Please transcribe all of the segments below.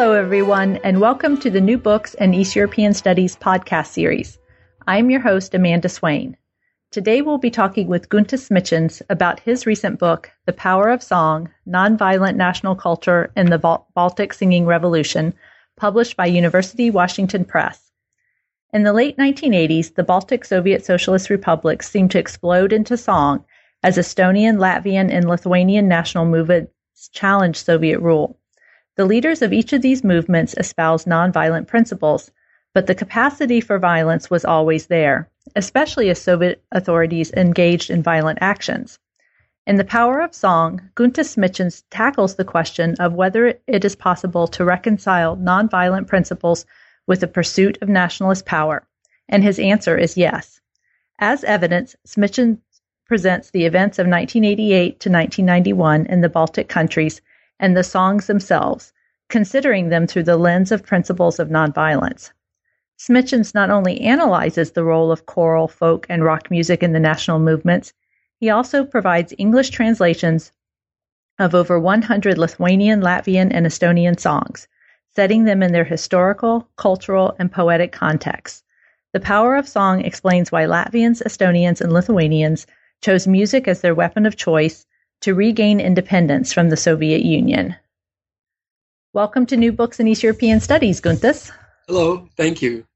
Hello, everyone, and welcome to the New Books and East European Studies podcast series. I'm your host, Amanda Swain. Today, we'll be talking with Guntis Šmidchens about his recent book, The Power of Song Nonviolent National Culture in the Baltic Singing Revolution, published by University Washington Press. In the late 1980s, the Baltic Soviet Socialist republics seemed to explode into song as Estonian, Latvian, and Lithuanian national movements challenged Soviet rule. The leaders of each of these movements espoused nonviolent principles, but the capacity for violence was always there, especially as Soviet authorities engaged in violent actions. In The Power of Song, Guntis Šmidchens tackles the question of whether it is possible to reconcile nonviolent principles with the pursuit of nationalist power, and his answer is yes. As evidence, Šmidchens presents the events of 1988 to 1991 in the Baltic countries and the songs themselves, considering them through the lens of principles of nonviolence. Šmidchens not only analyzes the role of choral, folk, and rock music in the national movements, he also provides English translations of over 100 Lithuanian, Latvian, and Estonian songs, setting them in their historical, cultural, and poetic contexts. The Power of Song explains why Latvians, Estonians, and Lithuanians chose music as their weapon of choice to regain independence from the Soviet Union. Welcome to New Books in East European Studies, Guntis. Hello, thank you.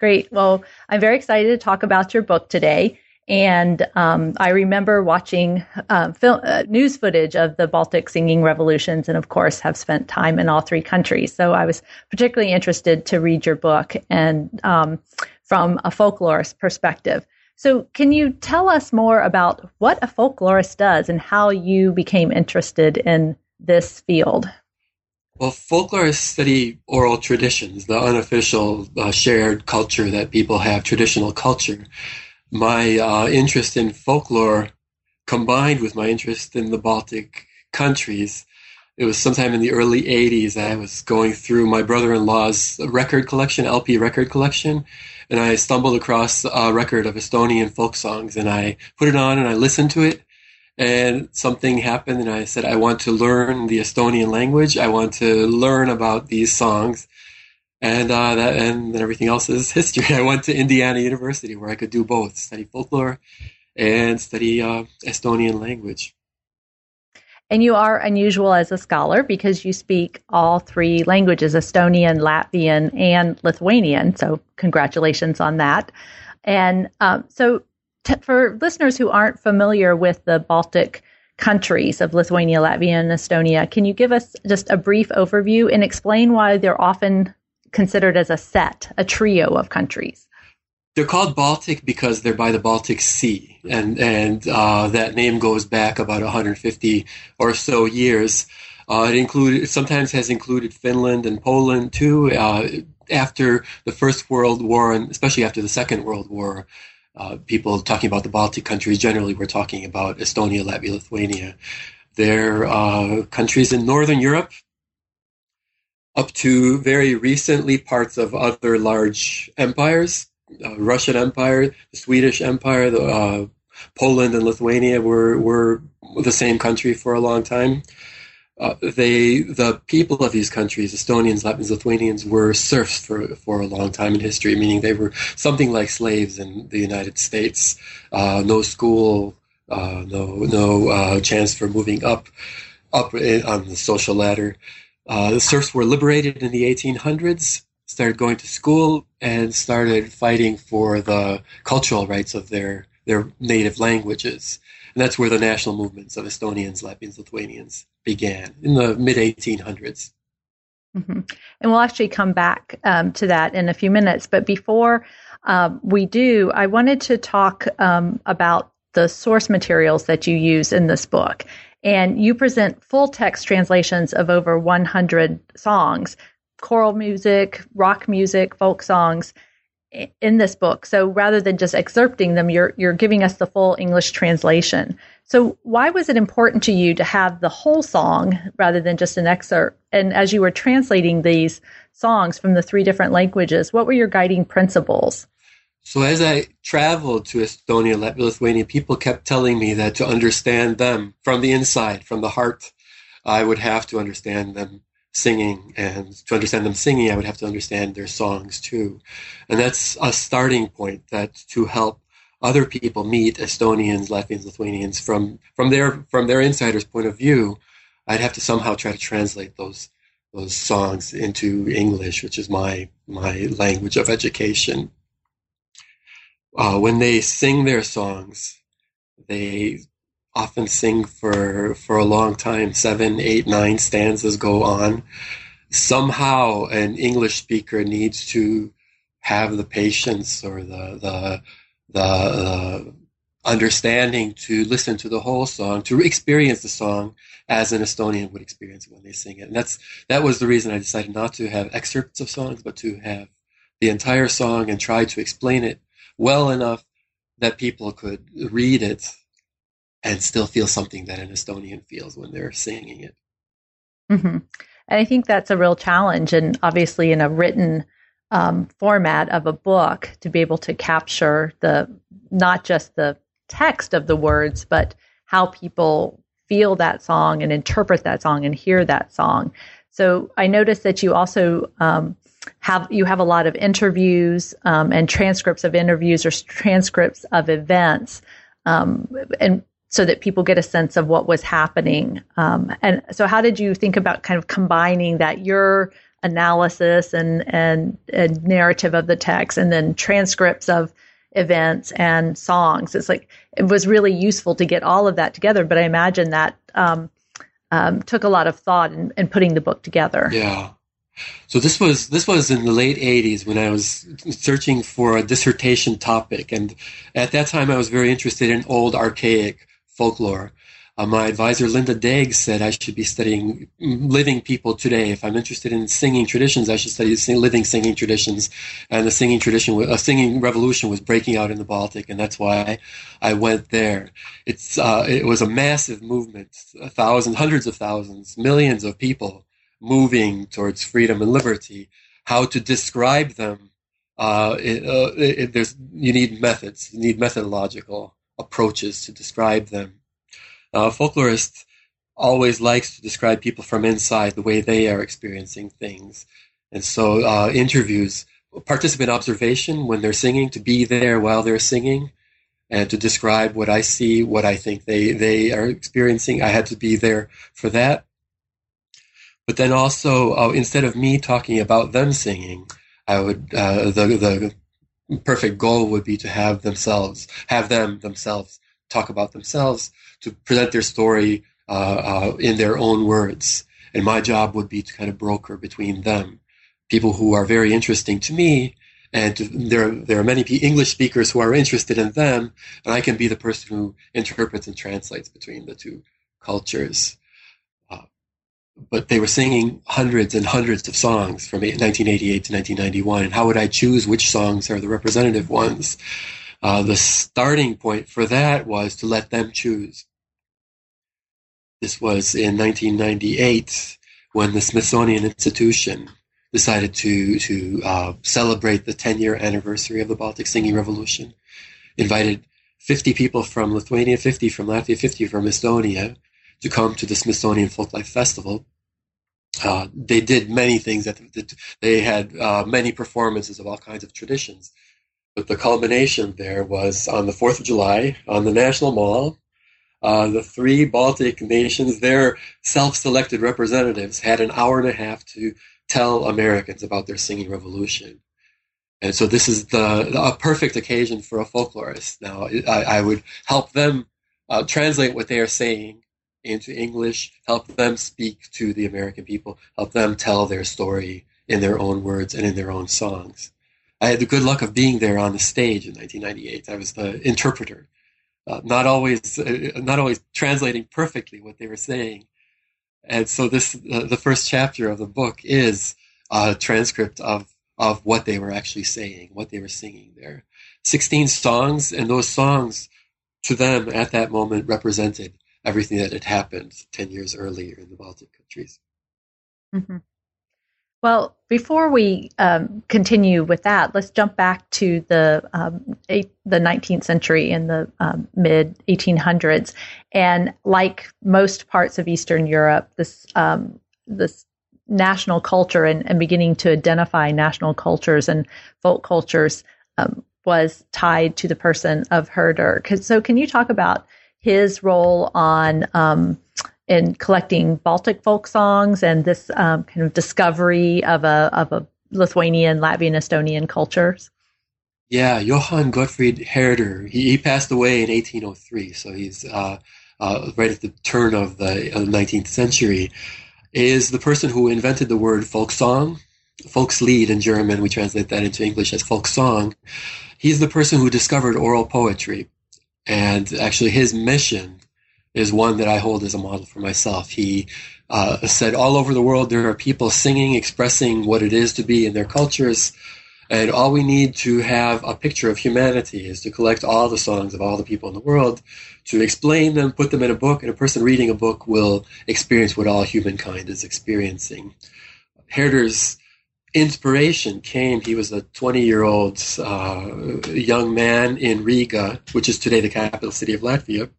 Great. Well, I'm very excited to talk about your book today. And um, I remember watching uh, film, uh, news footage of the Baltic singing revolutions, and of course, have spent time in all three countries. So I was particularly interested to read your book and um, from a folklorist perspective. So, can you tell us more about what a folklorist does and how you became interested in this field? Well, folklorists study oral traditions, the unofficial uh, shared culture that people have, traditional culture. My uh, interest in folklore combined with my interest in the Baltic countries. It was sometime in the early 80s. I was going through my brother in law's record collection, LP record collection, and I stumbled across a record of Estonian folk songs and I put it on and I listened to it and something happened and I said, I want to learn the Estonian language. I want to learn about these songs. And uh, that and everything else is history. I went to Indiana University where I could do both, study folklore and study uh, Estonian language. And you are unusual as a scholar because you speak all three languages Estonian, Latvian, and Lithuanian. So, congratulations on that. And um, so, t- for listeners who aren't familiar with the Baltic countries of Lithuania, Latvia, and Estonia, can you give us just a brief overview and explain why they're often considered as a set, a trio of countries? They're called Baltic because they're by the Baltic Sea, and and uh, that name goes back about 150 or so years. Uh, it included sometimes has included Finland and Poland too. Uh, after the First World War, and especially after the Second World War, uh, people talking about the Baltic countries generally were talking about Estonia, Latvia, Lithuania. They're uh, countries in Northern Europe, up to very recently parts of other large empires uh, Russian Empire, the Swedish Empire, the uh, Poland and Lithuania were were the same country for a long time. Uh, they the people of these countries, Estonians, Latvians, Lithuanians, were serfs for for a long time in history, meaning they were something like slaves in the United States. Uh, no school, uh, no no uh, chance for moving up up on the social ladder. the serfs were liberated in the 1800s started going to school and started fighting for the cultural rights of their their native languages. And that's where the national movements of Estonians, Latvians, Lithuanians began in the mid 1800s. Mm-hmm. And we'll actually come back um, to that in a few minutes. But before um, we do, I wanted to talk um, about the source materials that you use in this book. And you present full text translations of over 100 songs, choral music, rock music, folk songs in this book. So rather than just excerpting them, you're you're giving us the full English translation. So why was it important to you to have the whole song rather than just an excerpt? And as you were translating these songs from the three different languages, what were your guiding principles? So as I traveled to Estonia, Lithuania, people kept telling me that to understand them from the inside, from the heart, I would have to understand them singing. And to understand them singing, I would have to understand their songs too. And that's a starting point that to help other people meet Estonians, Latvians, Lithuanians from, from their, from their insider's point of view, I'd have to somehow try to translate those, those songs into English, which is my, my language of education uh, when they sing their songs, they often sing for for a long time. Seven eight nine stanzas go on. Somehow an english speaker needs to have the patience or the the the uh, understanding to listen to the whole song to experience the song as an estonian would experience it when they sing it. And that's that was the reason i decided not to have excerpts of songs but to have the entire song and try to explain it well enough that people could read it and still feel something that an Estonian feels when they're singing it. Mm-hmm. And I think that's a real challenge, and obviously in a written um, format of a book to be able to capture the not just the text of the words, but how people feel that song and interpret that song and hear that song. So I noticed that you also um, have you have a lot of interviews um, and transcripts of interviews or transcripts of events, um, and so that people get a sense of what was happening. Um, and so, how did you think about kind of combining that your analysis and, and and narrative of the text, and then transcripts of events and songs? It's like it was really useful to get all of that together. But I imagine that um, um, took a lot of thought in, in putting the book together. Yeah. So this was this was in the late '80s when I was searching for a dissertation topic, and at that time I was very interested in old archaic folklore. Uh, my advisor Linda Dégh said I should be studying living people today. If I'm interested in singing traditions, I should study living singing traditions. And the singing tradition, a singing revolution, was breaking out in the Baltic, and that's why I, I went there. It's uh, it was a massive movement, thousands, hundreds of thousands, millions of people moving towards freedom and liberty, how to describe them. Uh, it, uh, it, there's you need methods, you need methodological approaches to describe them. Uh, folklorist always likes to describe people from inside the way they are experiencing things, and so uh, interviews, participant observation when they're singing, to be there while they're singing, and to describe what I see, what I think they they are experiencing. I had to be there for that. But then also, uh, instead of me talking about them singing, I would uh, the the perfect goal would be to have themselves have them themselves talk about themselves to present their story uh, uh, in their own words. And my job would be to kind of broker between them, people who are very interesting to me, and there there are many English speakers who are interested in them, and I can be the person who interprets and translates between the two cultures but they were singing hundreds and hundreds of songs from 1988 to 1991. And how would I choose which songs are the representative ones? Uh, the starting point for that was to let them choose. This was in 1998 when the Smithsonian Institution decided to to uh, celebrate the 10 year anniversary of the Baltic Singing Revolution. Invited 50 people from Lithuania, 50 from Latvia, 50 from Estonia, to come to the Smithsonian Folklife Festival. Uh, they did many things. That they had uh, many performances of all kinds of traditions, but the culmination there was on the Fourth of July on the National Mall. Uh, the three Baltic nations, their self-selected representatives, had an hour and a half to tell Americans about their singing revolution. And so this is the, a perfect occasion for a folklorist. Now, I, I would help them uh, translate what they are saying into English, help them speak to the American people, help them tell their story in their own words and in their own songs. I had the good luck of being there on the stage in 1998. I was the interpreter uh, not always uh, not always translating perfectly what they were saying. And so this uh, the first chapter of the book is a transcript of of what they were actually saying, what they were singing there. 16 songs, and those songs to them at that moment represented everything that had happened 10 years earlier in the Baltic countries. Mm-hmm. Well, before we um, continue with that, let's jump back to the um, eight, the 19th century in the um, mid 1800s, and like most parts of Eastern Europe, this um, this national culture and, and, beginning to identify national cultures and folk cultures um, was tied to the person of Herder. So, can you talk about his role on um, in collecting Baltic folk songs and this um, kind of discovery of a of a Lithuanian, Latvian, Estonian cultures? Yeah, Johann Gottfried Herder. He, he passed away in 1803, so he's uh, uh, right at the turn of the uh, 19th century. Is the person who invented the word folk song, Volkslied in German. We translate that into English as folk song. He's the person who discovered oral poetry, and actually his mission is one that I hold as a model for myself. He uh, said, all over the world, there are people singing, expressing what it is to be in their cultures. And all we need to have a picture of humanity is to collect all the songs of all the people in the world, to explain them, put them in a book, and a person reading a book will experience what all humankind is experiencing. Herder's inspiration came, he was a 20 year old uh, young man in Riga, which is today the capital city of Latvia.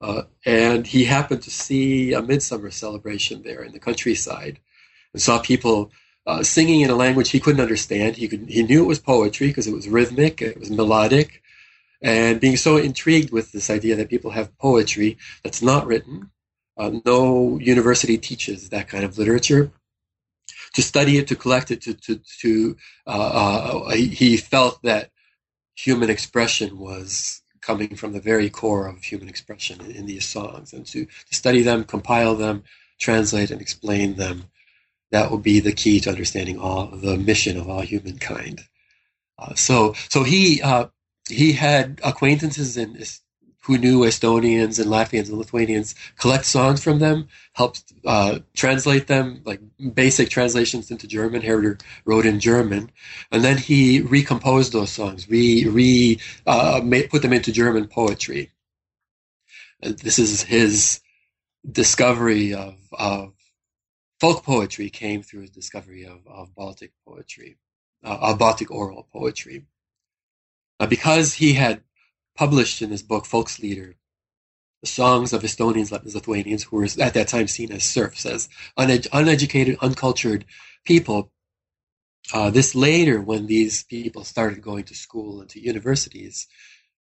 Uh, and he happened to see a midsummer celebration there in the countryside and saw people uh, singing in a language he couldn't understand. He, could, he knew it was poetry because it was rhythmic, it was melodic. And being so intrigued with this idea that people have poetry that's not written, uh, no university teaches that kind of literature. To study it, to collect it, to, to, to uh, uh, he felt that human expression was coming from the very core of human expression in, in these songs. And to, to study them, compile them, translate and explain them, that will be the key to understanding all the mission of all humankind. Uh, so, so he uh, he had acquaintances in who knew Estonians and Latvians and Lithuanians, collect songs from them, helped uh, translate them, like basic translations into German. Herder wrote in German, and then he recomposed those songs, re, re uh, made, put them into German poetry. And this is his discovery of, of folk poetry came through his discovery of, of Baltic poetry, uh, of Baltic oral poetry. Because he had published in his book Volkslieder the songs of Estonians, Lithuanians, who were at that time seen as serfs, as uned- uneducated, uncultured people. Uh, this later, when these people started going to school and to universities,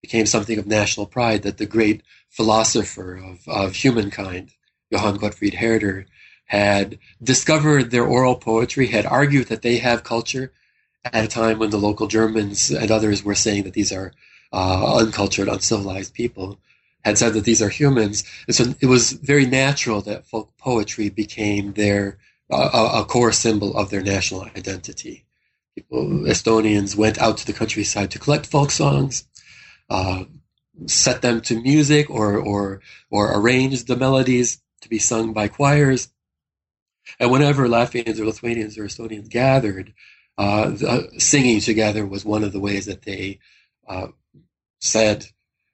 became something of national pride that the great philosopher of, of humankind, Johann Gottfried Herder, had discovered their oral poetry, had argued that they have culture at a time when the local Germans and others were saying that these are uh, uncultured, uncivilized people, had said that these are humans. And so it was very natural that folk poetry became their uh, a core symbol of their national identity. People, Estonians went out to the countryside to collect folk songs, uh, set them to music, or or or arranged the melodies to be sung by choirs. And whenever Latvians or Lithuanians or Estonians gathered, uh, the, singing together was one of the ways that they uh, said,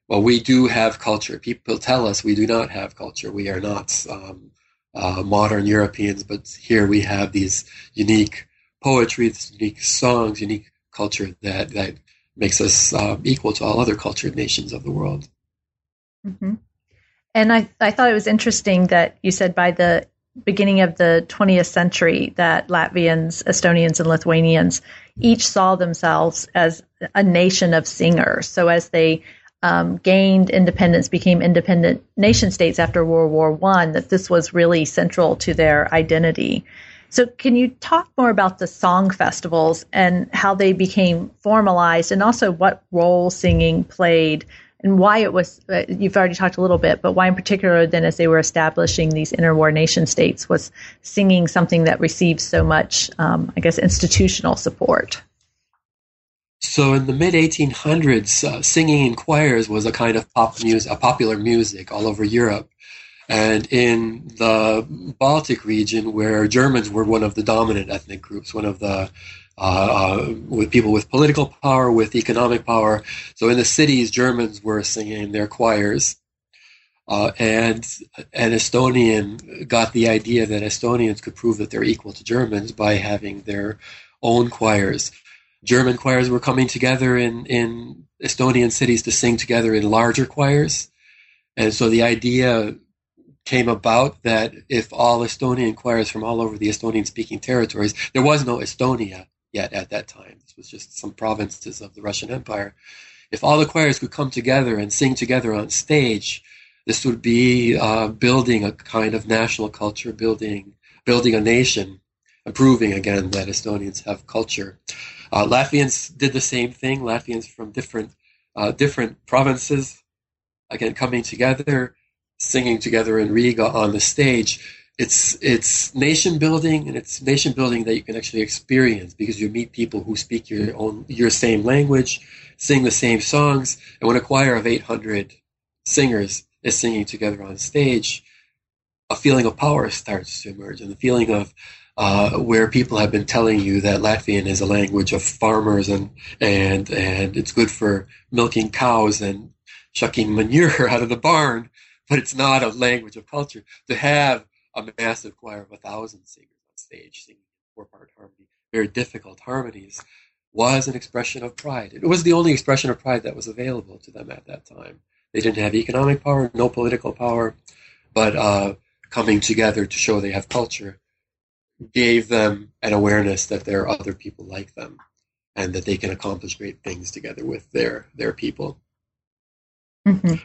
well, we do have culture. People tell us we do not have culture. We are not um, uh, modern Europeans, but here we have these unique poetry, these unique songs, unique culture that, that makes us uh, equal to all other cultured nations of the world. Mm-hmm. And I, I thought it was interesting that you said by the beginning of the 20th century that Latvians, Estonians, and Lithuanians each saw themselves as a nation of singers. So as they um, gained independence, became independent nation states after World War One, that this was really central to their identity. So, can you talk more about the song festivals and how they became formalized, and also what role singing played and why it was uh, you've already talked a little bit but why in particular then as they were establishing these interwar nation states was singing something that received so much um, i guess institutional support So in the mid 1800s, uh, singing in choirs was a kind of pop music, a popular music all over Europe. And in the Baltic region, where Germans were one of the dominant ethnic groups, one of the uh, uh, with people with political power, with economic power. So in the cities, Germans were singing their choirs. Uh, and an Estonian got the idea that Estonians could prove that they're equal to Germans by having their own choirs. German choirs were coming together in, in Estonian cities to sing together in larger choirs. And so the idea came about that if all Estonian choirs from all over the Estonian speaking territories, there was no Estonia yet at that time, this was just some provinces of the Russian Empire. If all the choirs could come together and sing together on stage, this would be uh, building a kind of national culture, building building a nation, and proving again that Estonians have culture. Uh, Latvians did the same thing. Latvians from different uh, different provinces, again coming together, singing together in Riga on the stage. It's it's nation building, and it's nation building that you can actually experience because you meet people who speak your own your same language, sing the same songs, and when a choir of 800 singers is singing together on stage, a feeling of power starts to emerge, and the feeling of uh, where people have been telling you that Latvian is a language of farmers and and and it's good for milking cows and chucking manure out of the barn, but it's not a language of culture. To have a massive choir of a thousand singers on stage singing four-part harmony, very difficult harmonies, was an expression of pride. It was the only expression of pride that was available to them at that time. They didn't have economic power, no political power, but uh, coming together to show they have culture gave them an awareness that there are other people like them and that they can accomplish great things together with their their people. Mm-hmm.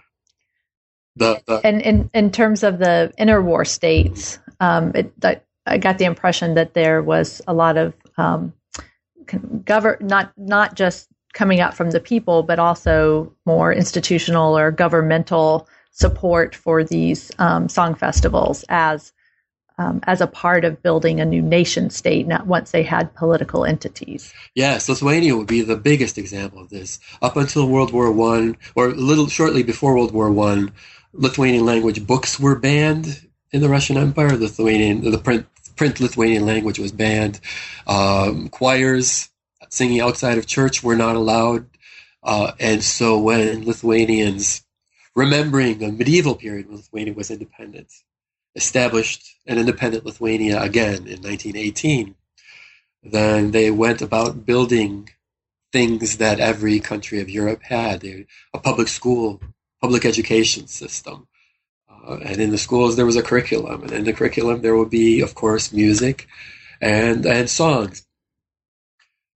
The, the, and in, in terms of the interwar states, um, it, I got the impression that there was a lot of um, govern not not just coming out from the people, but also more institutional or governmental support for these um, song festivals as um, as a part of building a new nation state, not once they had political entities. Yes, Lithuania would be the biggest example of this. Up until World War One, or a little shortly before World War One, Lithuanian language books were banned in the Russian Empire. Lithuanian, the print, print Lithuanian language was banned. Um, choirs singing outside of church were not allowed. Uh, and so when Lithuanians, remembering the medieval period when Lithuania was independent, established an independent Lithuania again in 1918, then they went about building things that every country of Europe had a public school, public education system. Uh, and in the schools, there was a curriculum. And in the curriculum, there would be, of course, music and, and songs.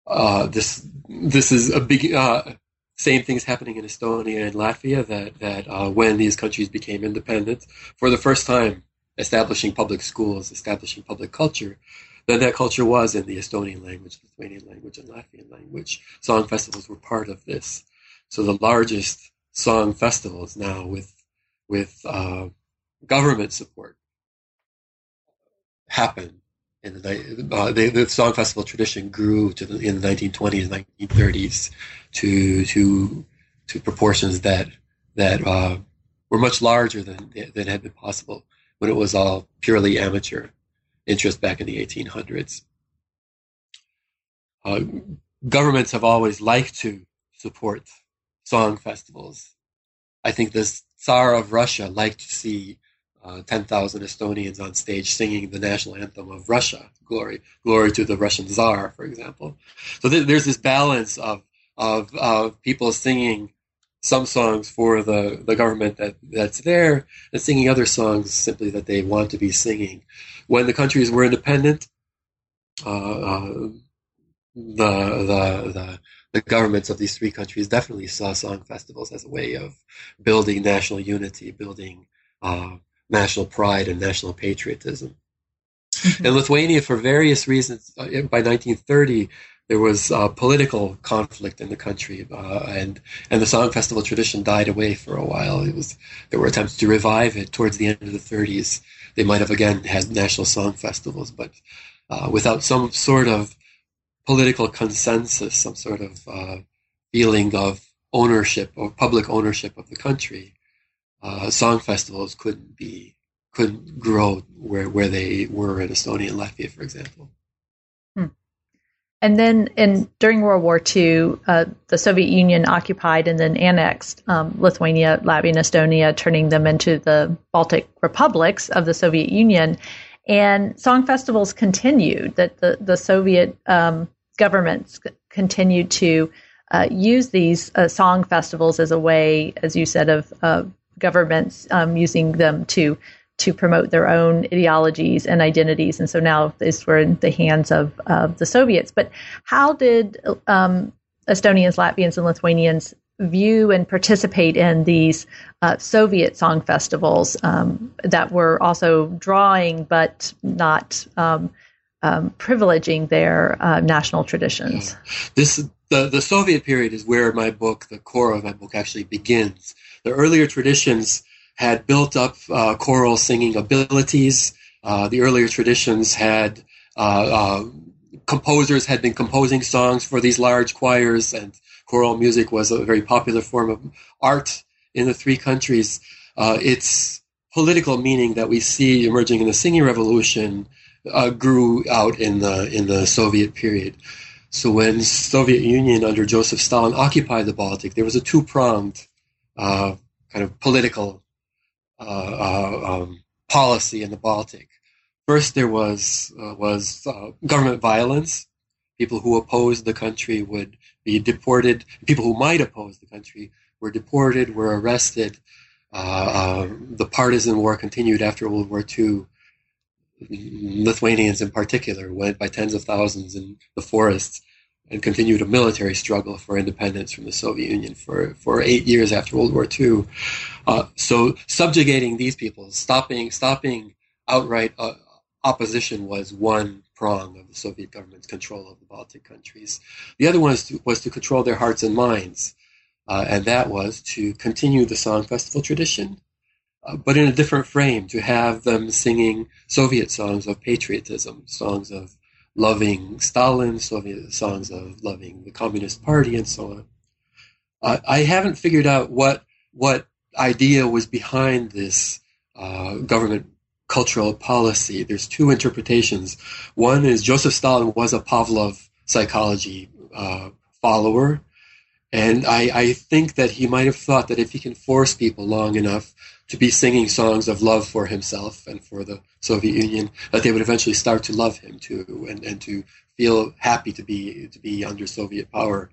Uh, this, this is a big, uh, same things happening in Estonia and Latvia that, that uh, when these countries became independent, for the first time, establishing public schools, establishing public culture, then that culture was in the Estonian language, Lithuanian language, and Latvian language. Song festivals were part of this. So the largest song festivals now with with uh, government support happen in the, uh, the, the song festival tradition grew to the, in the 1920s, 1930s to to to proportions that that uh, were much larger than than had been possible when it was all purely amateur interest back in the 1800s. Uh, governments have always liked to support song festivals. I think the Tsar of Russia liked to see uh, 10,000 Estonians on stage singing the national anthem of Russia, glory, glory to the Russian Tsar, for example. So th- there's this balance of, of, people singing some songs for the, the government that, that's there and singing other songs simply that they want to be singing. When the countries were independent, uh, uh, the, the, the, the governments of these three countries definitely saw song festivals as a way of building national unity, building uh, national pride and national patriotism. Mm-hmm. And Lithuania, for various reasons, uh, by 1930, there was uh, political conflict in the country, uh, and and the song festival tradition died away for a while. It was there were attempts to revive it towards the end of the 30s. They might have again had national song festivals, but uh, without some sort of political consensus, some sort of uh, feeling of ownership or public ownership of the country, uh, song festivals couldn't be couldn't grow where where they were in Estonia and Latvia, for example. Hmm. And then, in during World War II, uh, the Soviet Union occupied and then annexed um, Lithuania, Latvia, and Estonia, turning them into the Baltic republics of the Soviet Union. And song festivals continued. That the the Soviet um, governments continued to uh, use these uh, song festivals as a way, as you said, of, of governments um, using them to to promote their own ideologies and identities. And so now this were in the hands of, of the Soviets. But how did um, Estonians, Latvians, and Lithuanians view and participate in these uh, Soviet song festivals um, that were also drawing but not um, privileging their uh, national traditions. This the the Soviet period is where my book, the core of my book, actually begins. The earlier traditions had built up uh, choral singing abilities. Uh, the earlier traditions had uh, uh, composers had been composing songs for these large choirs, and choral music was a very popular form of art in the three countries. Uh, its political meaning that we see emerging in the singing revolution uh, grew out in the in the Soviet period. So when Soviet Union under Joseph Stalin occupied the Baltic, there was a two pronged uh, kind of political uh, uh, um, policy in the Baltic. First, there was uh, was uh, government violence. People who opposed the country would be deported. People who might oppose the country were deported, were arrested. the partisan war continued after World War II Lithuanians in particular went by tens of thousands in the forests and continued a military struggle for independence from the Soviet Union for, for eight years after World War II. Uh, so subjugating these people, stopping stopping outright uh, opposition was one prong of the Soviet government's control of the Baltic countries. The other one was to, was to control their hearts and minds, uh, and that was to continue the song festival tradition uh, but in a different frame, to have them singing Soviet songs of patriotism, songs of loving Stalin, Soviet songs of loving the Communist Party, and so on. Uh, I haven't figured out what what idea was behind this uh, government cultural policy. There's two interpretations. One is Joseph Stalin was a Pavlov psychology uh, follower, and I, I think that he might have thought that if he can force people long enough to be singing songs of love for himself and for the Soviet Union, that they would eventually start to love him too and, and to feel happy to be to be under Soviet power.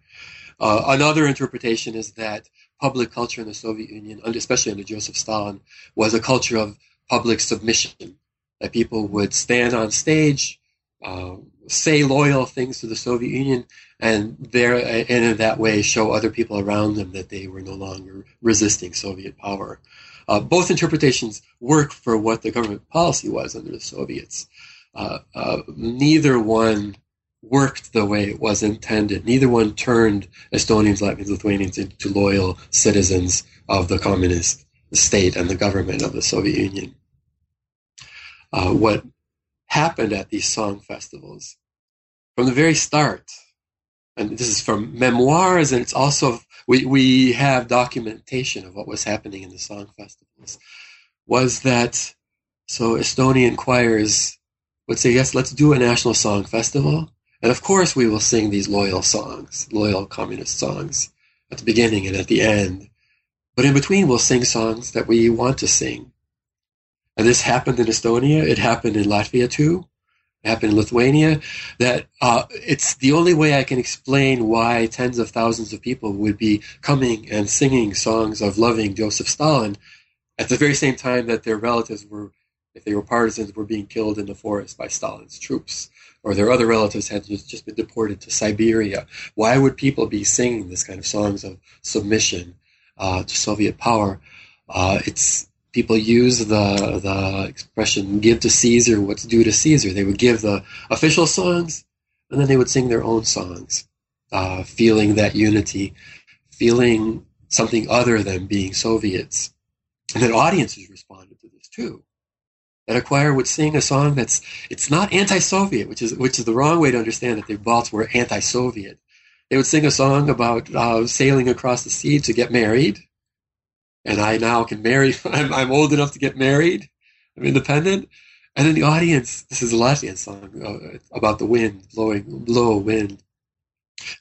Uh, another interpretation is that public culture in the Soviet Union, especially under Joseph Stalin, was a culture of public submission. That people would stand on stage, uh, say loyal things to the Soviet Union, and there and in that way show other people around them that they were no longer resisting Soviet power. Uh, both interpretations work for what the government policy was under the Soviets. Uh, uh, neither one worked the way it was intended. Neither one turned Estonians, Latvians, Lithuanians into loyal citizens of the communist state and the government of the Soviet Union. Uh, what happened at these song festivals from the very start, and this is from memoirs, and it's also we, we have documentation of what was happening in the song festivals, was that so Estonian choirs would say, yes, let's do a national song festival. And of course, we will sing these loyal songs, loyal communist songs at the beginning and at the end. But in between, we'll sing songs that we want to sing. And this happened in Estonia. It happened in Latvia too happened in Lithuania, that uh, it's the only way I can explain why tens of thousands of people would be coming and singing songs of loving Joseph Stalin at the very same time that their relatives were, if they were partisans, were being killed in the forest by Stalin's troops, or their other relatives had just been deported to Siberia. Why would people be singing this kind of songs of submission uh, to Soviet power? Uh, it's people use the the expression "give to Caesar what's due to Caesar." They would give the official songs, and then they would sing their own songs, uh, feeling that unity, feeling something other than being Soviets. And then audiences responded to this too. That a choir would sing a song that's it's not anti-Soviet, which is which is the wrong way to understand that the Balts were anti-Soviet. they would sing a song about uh, sailing across the sea to get married. And I now can marry. I'm, I'm old enough to get married. I'm independent. And then the audience, this is a Latvian song uh, about the wind, blowing, blow wind.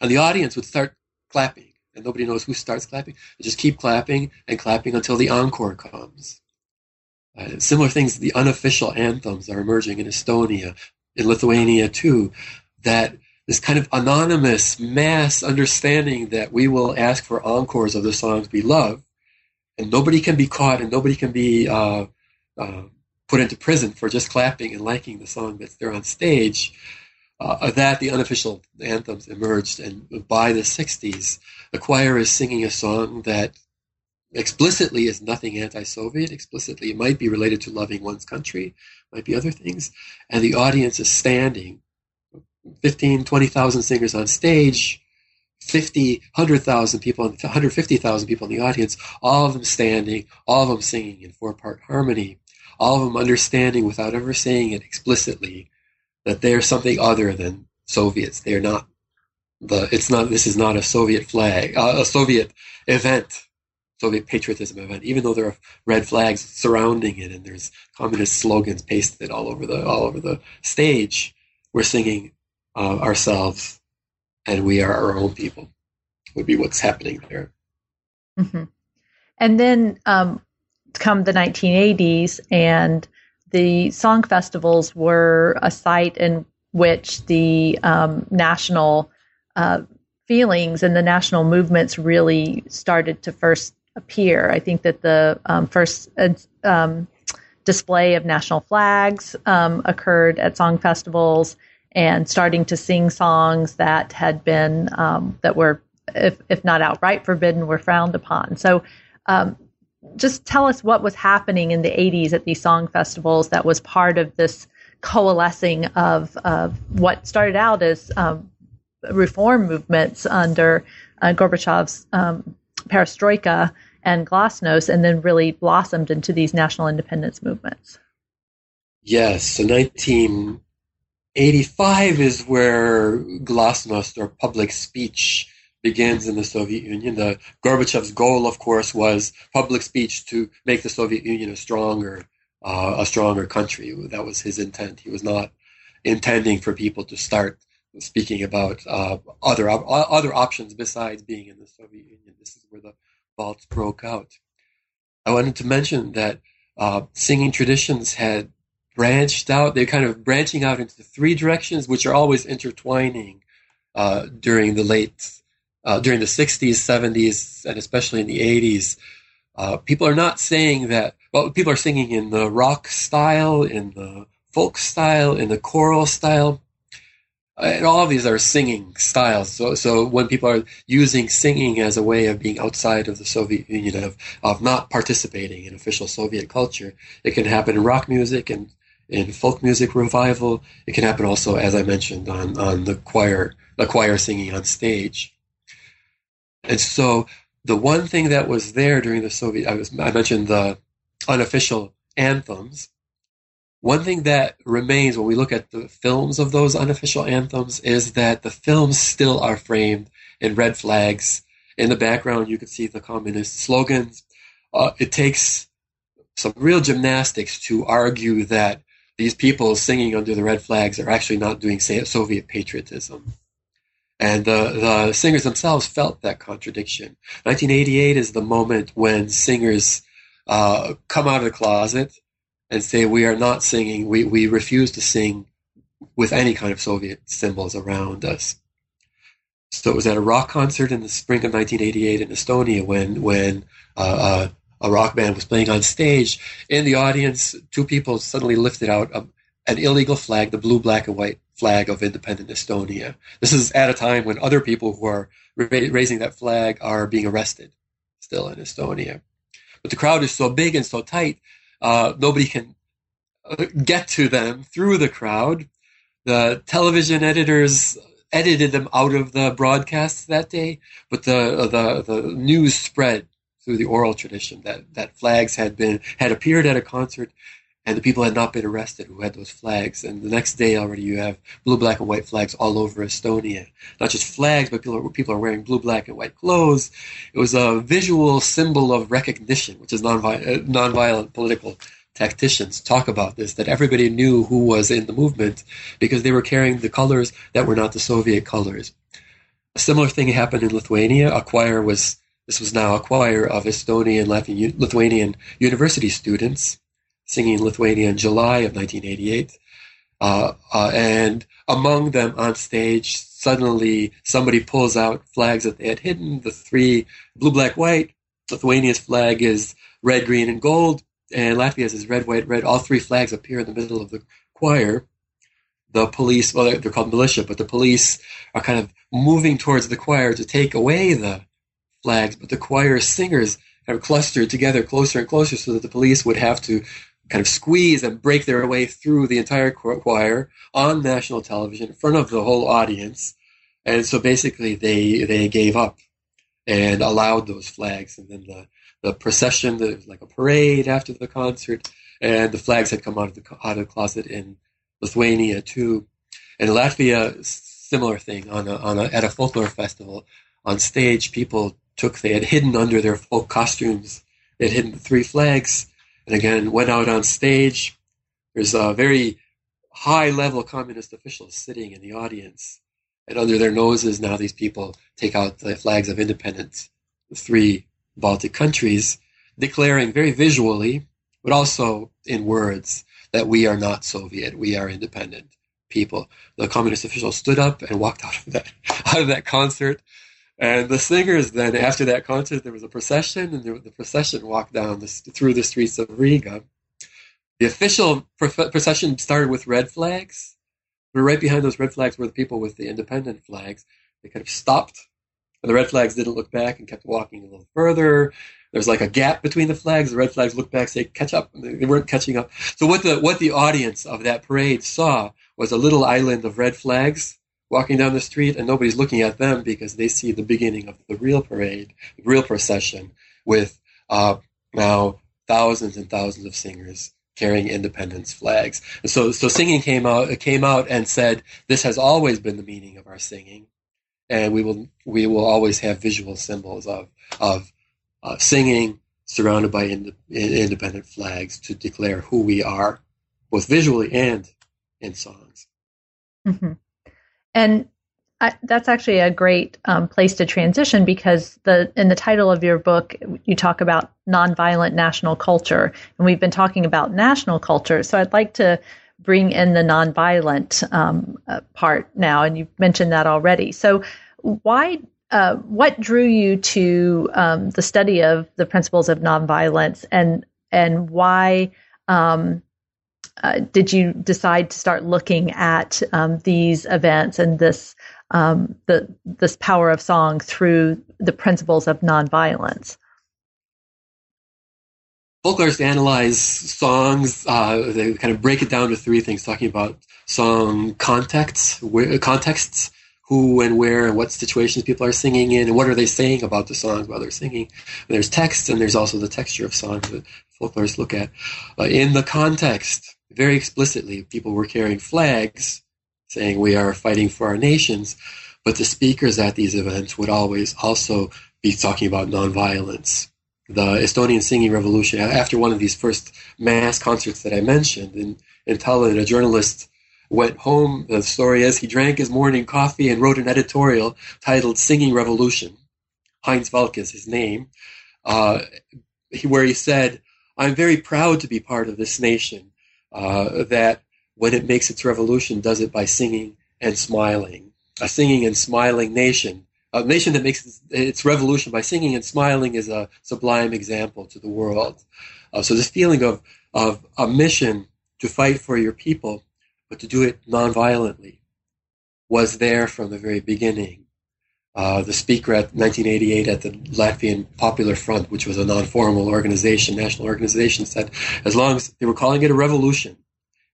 And the audience would start clapping, and nobody knows who starts clapping. They just keep clapping and clapping until the encore comes. Uh, similar things, the unofficial anthems are emerging in Estonia, in Lithuania too, that this kind of anonymous mass understanding that we will ask for encores of the songs we love, and nobody can be caught and nobody can be uh, uh, put into prison for just clapping and liking the song that's there on stage. Uh, that the unofficial anthems emerged, and by the 60s, the choir is singing a song that explicitly is nothing anti-Soviet. Explicitly, it might be related to loving one's country, might be other things, and the audience is standing 15, 20,000 singers on stage, 50, 100,000 people, 150,000 people in the audience, all of them standing, all of them singing in four part harmony, all of them understanding without ever saying it explicitly that they're something other than Soviets. They're not the, it's not, this is not a Soviet flag, uh, a Soviet event. Soviet patriotism event, even though there are red flags surrounding it and there's communist slogans pasted all over the all over the stage. We're singing uh, ourselves and we are our own people would be what's happening there mm-hmm. and then um, come the 1980s and the song festivals were a site in which the um, national uh, feelings and the national movements really started to first appear. I think that the um, first uh, um, display of national flags um, occurred at song festivals, and starting to sing songs that had been um, that were if, if not outright forbidden were frowned upon. So um, just tell us what was happening in the 80s at these song festivals that was part of this coalescing of, of what started out as um, reform movements under uh, gorbachev's um, perestroika and glasnost and then really blossomed into these national independence movements. Yes the 19- Eighty-five is where glasnost or public speech begins in the Soviet Union. The Gorbachev's goal, of course, was public speech to make the Soviet Union a stronger, uh, a stronger country. That was his intent. He was not intending for people to start speaking about uh, other uh, other options besides being in the Soviet Union. This is where the Balts broke out. I wanted to mention that uh, singing traditions had branched out. They're kind of branching out into three directions, which are always intertwining uh, during the late, uh, during the 60s, 70s, and especially in the 80s. Uh, people are not saying that, well, people are singing in the rock style, in the folk style, in the choral style and all of these are singing styles. So, so when people are using singing as a way of being outside of the Soviet Union, of, of not participating in official Soviet culture, it can happen in rock music and in folk music revival. It can happen also, as I mentioned, on, on the choir, the choir singing on stage. And so the one thing that was there during the Soviet, I, was, I mentioned the unofficial anthems one thing that remains when we look at the films of those unofficial anthems is that the films still are framed in red flags. In the background, you can see the communist slogans. Uh, it takes some real gymnastics to argue that these people singing under the red flags are actually not doing Soviet patriotism. And the, the singers themselves felt that contradiction. 1988 is the moment when singers uh, come out of the closet and say we are not singing, we, we refuse to sing with any kind of Soviet symbols around us. So it was at a rock concert in the spring of 1988 in Estonia when when uh, uh, a rock band was playing on stage. In the audience, two people suddenly lifted out a, an illegal flag, the blue, black, and white flag of independent Estonia. This is at a time when other people who are ra- raising that flag are being arrested still in Estonia. But the crowd is so big and so tight uh, nobody can uh, get to them through the crowd. The television editors edited them out of the broadcasts that day, but the the the news spread through the oral tradition that that flags had been had appeared at a concert and the people had not been arrested who had those flags. And the next day already you have blue, black, and white flags all over Estonia. Not just flags, but people are, people are wearing blue, black, and white clothes. It was a visual symbol of recognition, which is nonvi- uh, nonviolent political tacticians talk about this, that everybody knew who was in the movement because they were carrying the colors that were not the Soviet colors. A similar thing happened in Lithuania. A choir was, this was now a choir of Estonian, Lithuanian university students singing in Lithuania in July of 1988. Uh, uh, and among them on stage, suddenly somebody pulls out flags that they had hidden. The three blue, black, white. Lithuania's flag is red, green, and gold, and Latvia's is red, white, red. All three flags appear in the middle of the choir. The police, well, they're called militia, but the police are kind of moving towards the choir to take away the flags, but the choir singers of clustered together closer and closer so that the police would have to kind of squeeze and break their way through the entire choir on national television in front of the whole audience. And so basically they, they gave up and allowed those flags. And then the, the procession, was like a parade after the concert, and the flags had come out of the, out of the closet in Lithuania too. And Latvia, similar thing on a, on a, at a folklore festival on stage, people took, they had hidden under their folk costumes, they had hidden the three flags and again went out on stage. There's a very high level communist officials sitting in the audience, and under their noses now these people take out the flags of independence, the three Baltic countries, declaring very visually, but also in words, that we are not Soviet, we are independent people. The communist officials stood up and walked out of that out of that concert and the singers then, after that concert, there was a procession, and the procession walked down the, through the streets of Riga. The official procession started with red flags. But right behind those red flags were the people with the independent flags. They kind of stopped, and the red flags didn't look back and kept walking a little further. There's like a gap between the flags. The red flags looked back, say catch up. They weren't catching up. So what the what the audience of that parade saw was a little island of red flags walking down the street and nobody's looking at them because they see the beginning of the real parade, the real procession with uh, now thousands and thousands of singers carrying independence flags. And so, so singing came out, came out and said, this has always been the meaning of our singing. And we will, we will always have visual symbols of, of uh, singing surrounded by ind- independent flags to declare who we are, both visually and in songs. Mm-hmm. And I, that's actually a great um, place to transition because the in the title of your book you talk about nonviolent national culture, and we've been talking about national culture. So I'd like to bring in the nonviolent um, uh, part now, and you've mentioned that already. So why? Uh, what drew you to um, the study of the principles of nonviolence, and and why um, uh, did you decide to start looking at um, these events and this um, the this power of song through the principles of nonviolence? Folklorists analyze songs. Uh, they kind of break it down to three things, talking about song contexts, where, contexts, who and where and what situations people are singing in, and what are they saying about the songs while they're singing. And there's text, and there's also the texture of songs that folklorists look at. Uh, in the context, very explicitly, people were carrying flags saying we are fighting for our nations, but the speakers at these events would always also be talking about nonviolence. The Estonian singing revolution, after one of these first mass concerts that I mentioned in, in Tallinn, a journalist went home. The story is he drank his morning coffee and wrote an editorial titled Singing Revolution. Heinz Valk is his name, uh, where he said, I'm very proud to be part of this nation uh, that when it makes its revolution, does it by singing and smiling. A singing and smiling nation, a nation that makes its revolution by singing and smiling, is a sublime example to the world. Uh, so this feeling of of a mission to fight for your people, but to do it nonviolently, was there from the very beginning. Uh, the speaker at 1988 at the Latvian Popular Front, which was a non-formal organization, national organization, said as long as they were calling it a revolution,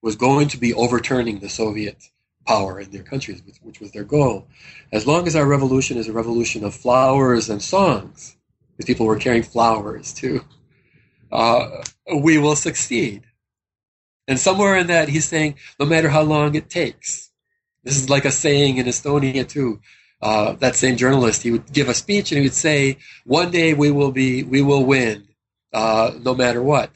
was going to be overturning the Soviet power in their countries, which, which was their goal. As long as our revolution is a revolution of flowers and songs, because people were carrying flowers too, uh, we will succeed. And somewhere in that, he's saying, no matter how long it takes. This is like a saying in Estonia too. Uh, that same journalist, he would give a speech and he would say, "One day we will be, we will win, uh, no matter what."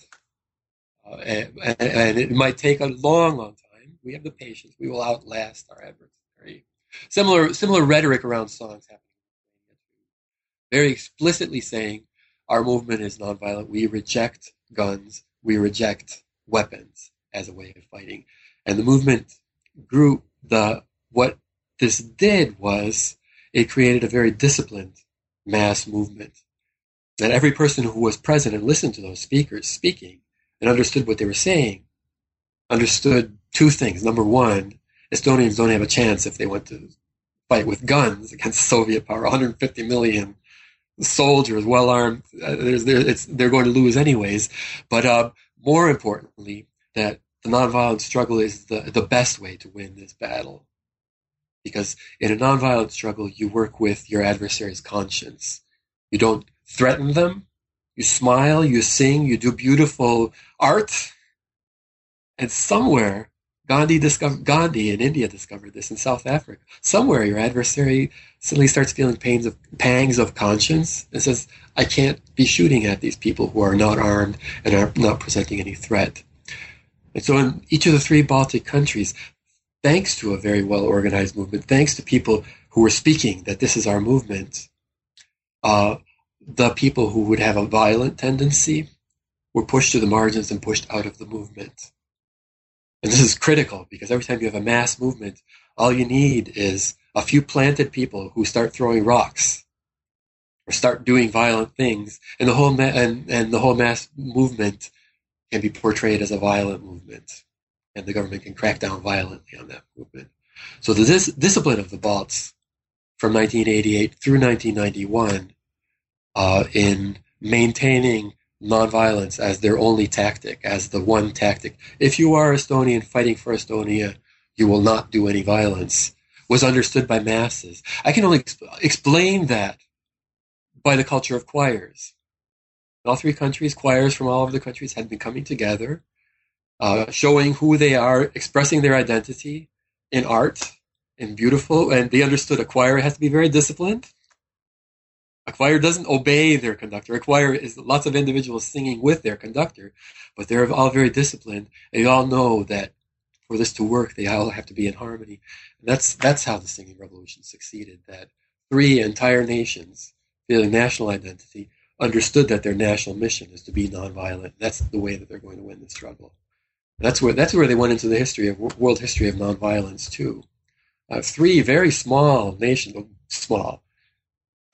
Uh, and, and, it might take a long, long time. We have the patience. We will outlast our adversary. Similar, similar rhetoric around songs happening. Very explicitly saying, our movement is nonviolent. We reject guns. We reject weapons as a way of fighting. And the movement grew. The what this did was it created a very disciplined mass movement. That every person who was present and listened to those speakers speaking and understood what they were saying understood two things. Number one, Estonians don't have a chance if they went to fight with guns against Soviet power. 150 million soldiers, well armed. Uh, they're going to lose anyways. But uh, more importantly, that the nonviolent struggle is the, the best way to win this battle. Because in a nonviolent struggle, you work with your adversary's conscience. You don't threaten them. You smile, you sing, you do beautiful art. And somewhere, Gandhi discovered, Gandhi in India discovered this in South Africa. Somewhere your adversary suddenly starts feeling pains of, pangs of conscience and says, I can't be shooting at these people who are not armed and are not presenting any threat. And so in each of the three Baltic countries, thanks to a very well organized movement, thanks to people who were speaking that this is our movement, uh, the people who would have a violent tendency were pushed to the margins and pushed out of the movement. And this is critical because every time you have a mass movement, all you need is a few planted people who start throwing rocks or start doing violent things, and the whole ma- and, and the whole mass movement can be portrayed as a violent movement, and the government can crack down violently on that movement. So the dis- discipline of the Balts from 1988 through 1991 uh, in maintaining nonviolence as their only tactic, as the one tactic. If you are Estonian fighting for Estonia, you will not do any violence, was understood by masses. I can only exp- explain that by the culture of choirs. In all three countries, choirs from all over the countries had been coming together, uh, showing who they are, expressing their identity in art, and beautiful, and they understood a choir has to be very disciplined a choir doesn't obey their conductor. A choir is lots of individuals singing with their conductor, but they're all very disciplined. They all know that for this to work, they all have to be in harmony. And that's that's how the singing revolution succeeded. That three entire nations feeling national identity understood that their national mission is to be nonviolent. That's the way that they're going to win the struggle. That's where that's where they went into the history of world history of nonviolence too. Uh, three very small nations, small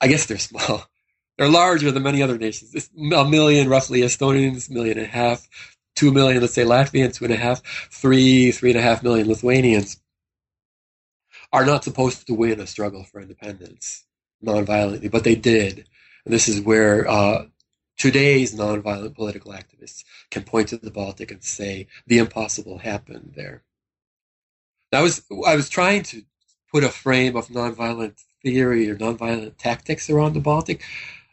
I guess they're small. They're larger than many other nations. It's a million, roughly, Estonians, million and a half, two million, let's say Latvians, two and a half, three, three and a half million Lithuanians are not supposed to win a struggle for independence nonviolently, but they did. And this is where uh, today's nonviolent political activists can point to the Baltic and say the impossible happened there. I was I was trying to put a frame of nonviolent theory or nonviolent tactics around the Baltic.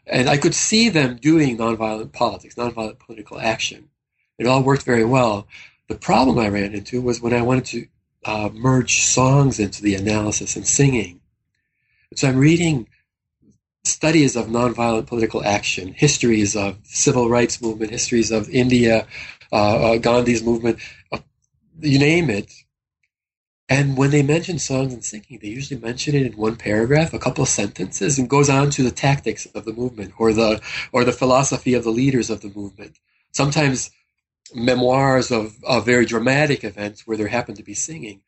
And I could see them doing nonviolent politics, nonviolent political action. It all worked very well. The problem I ran into was when I wanted to uh, merge songs into the analysis and singing. So I'm reading studies of nonviolent political action, histories of civil rights movement, histories of India, uh, uh, Gandhi's movement, uh, you name it, and when they mention songs and singing, they usually mention it in one paragraph, a couple of sentences, and goes on to the tactics of the movement or the or the philosophy of the leaders of the movement. Sometimes memoirs of, of very dramatic events where there happened to be singing.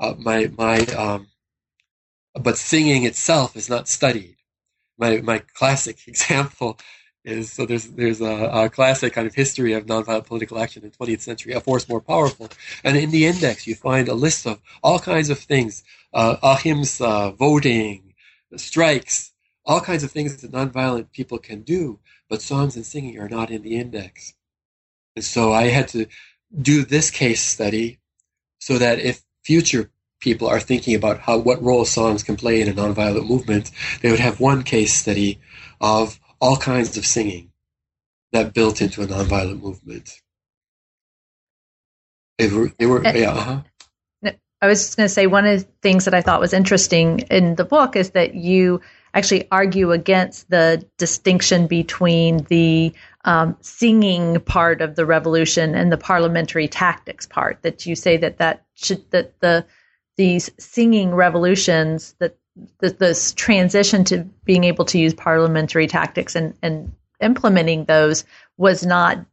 Uh, my my um, but singing itself is not studied. My my classic example is so there's there's a, a, classic kind of history of nonviolent political action in the 20th century, a force more powerful, and in the index you find a list of all kinds of things, uh, ahimsa, voting, strikes, all kinds of things that nonviolent people can do, but songs and singing are not in the index. And so I had to do this case study so that if future people are thinking about how what role songs can play in a nonviolent movement, they would have one case study of all kinds of singing that built into a nonviolent movement. They were, they were yeah. Uh-huh. I was just going to say one of the things that I thought was interesting in the book is that you actually argue against the distinction between the um, singing part of the revolution and the parliamentary tactics part. That you say that that should that the these singing revolutions that this transition to being able to use parliamentary tactics and, and implementing those was not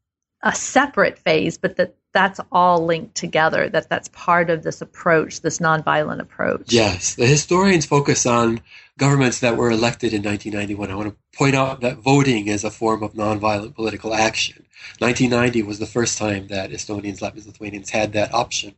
a separate phase, but that that's all linked together. That that's part of this approach, this nonviolent approach. Yes, the historians focus on governments that were elected in 1991. I want to point out that voting is a form of nonviolent political action. 1990 was the first time that Estonians, Latvians, Lithuanians had that option.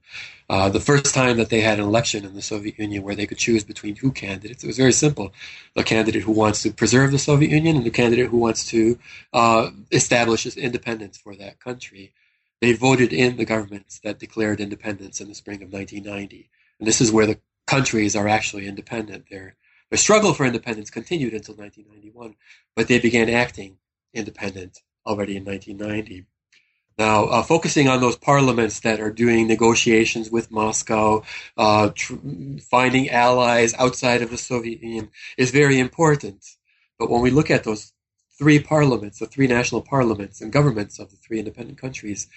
Uh, the first time that they had an election in the Soviet Union where they could choose between two candidates. It was very simple: a candidate who wants to preserve the Soviet Union and a candidate who wants to uh, establish independence for that country. They voted in the governments that declared independence in the spring of 1990, and this is where the countries are actually independent. They're their struggle for independence continued until 1991, but they began acting independent already in 1990. Now, uh, focusing on those parliaments that are doing negotiations with Moscow, uh, tr- finding allies outside of the Soviet Union is very important. But when we look at those three parliaments, the three national parliaments and governments of the three independent countries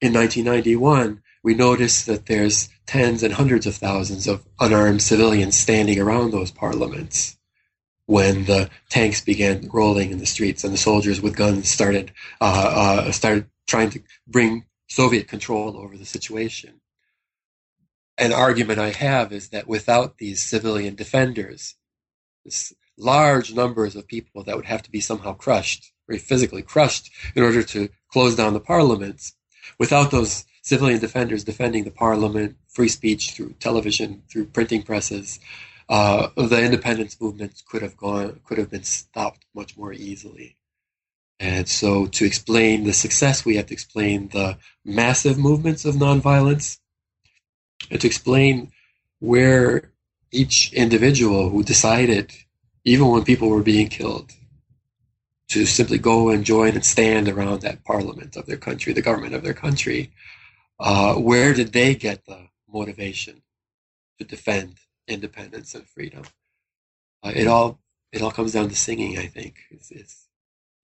in 1991, we notice that there's tens and hundreds of thousands of unarmed civilians standing around those parliaments when the tanks began rolling in the streets and the soldiers with guns started uh, uh, started trying to bring Soviet control over the situation. An argument I have is that without these civilian defenders, large numbers of people that would have to be somehow crushed, very physically crushed, in order to close down the parliaments, without those civilian defenders defending the parliament, free speech through television, through printing presses, uh, the independence movements could have gone, could have been stopped much more easily. And so, to explain the success, we have to explain the massive movements of nonviolence, and to explain where each individual who decided, even when people were being killed, to simply go and join and stand around that parliament of their country, the government of their country, uh, where did they get the motivation to defend independence and freedom? Uh, it all it all comes down to singing. I think it's, it's,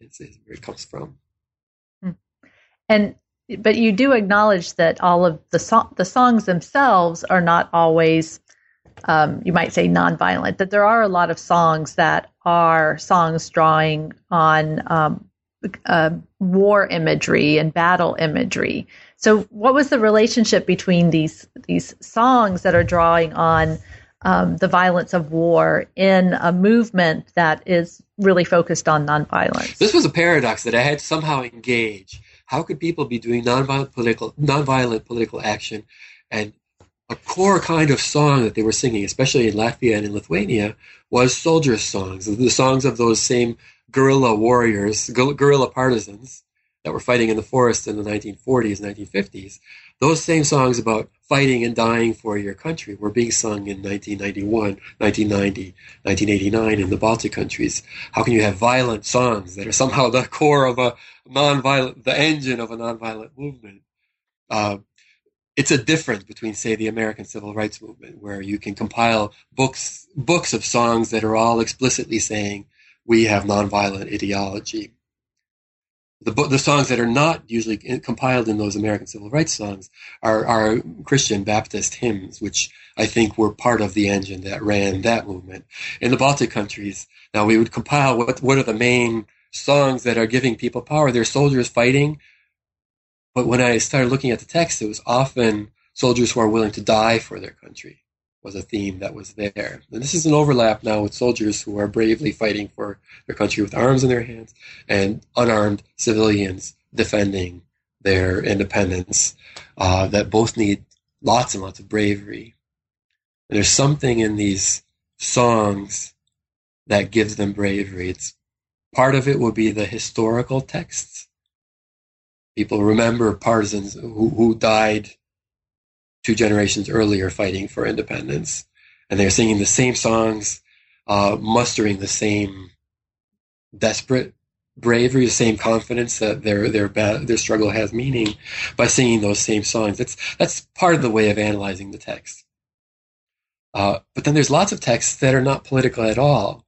it's, it's where it comes from. Hmm. And but you do acknowledge that all of the so- the songs themselves are not always um, you might say nonviolent. That there are a lot of songs that are songs drawing on um, uh, war imagery and battle imagery. So, what was the relationship between these these songs that are drawing on um, the violence of war in a movement that is really focused on nonviolence? This was a paradox that I had to somehow engage. How could people be doing nonviolent political nonviolent political action, and a core kind of song that they were singing, especially in Latvia and in Lithuania, was soldiers' songs, the songs of those same guerrilla warriors, guerrilla partisans that were fighting in the forest in the 1940s, 1950s, those same songs about fighting and dying for your country were being sung in 1991, 1990, 1989 in the Baltic countries. How can you have violent songs that are somehow the core of a nonviolent, the engine of a nonviolent movement? Uh, it's a difference between, say, the American Civil Rights Movement, where you can compile books books of songs that are all explicitly saying we have nonviolent ideology the the songs that are not usually compiled in those American civil rights songs are are Christian Baptist hymns, which I think were part of the engine that ran that movement. In the Baltic countries, now we would compile what what are the main songs that are giving people power. They're soldiers fighting, but when I started looking at the text, it was often soldiers who are willing to die for their country was a theme that was there. And this is an overlap now with soldiers who are bravely fighting for their country with arms in their hands and unarmed civilians defending their independence uh, that both need lots and lots of bravery. And there's something in these songs that gives them bravery. It's part of it will be the historical texts. People remember partisans who, who died two generations earlier fighting for independence. And they're singing the same songs, uh, mustering the same desperate bravery, the same confidence that their their their struggle has meaning by singing those same songs. That's that's part of the way of analyzing the text. Uh, but then there's lots of texts that are not political at all.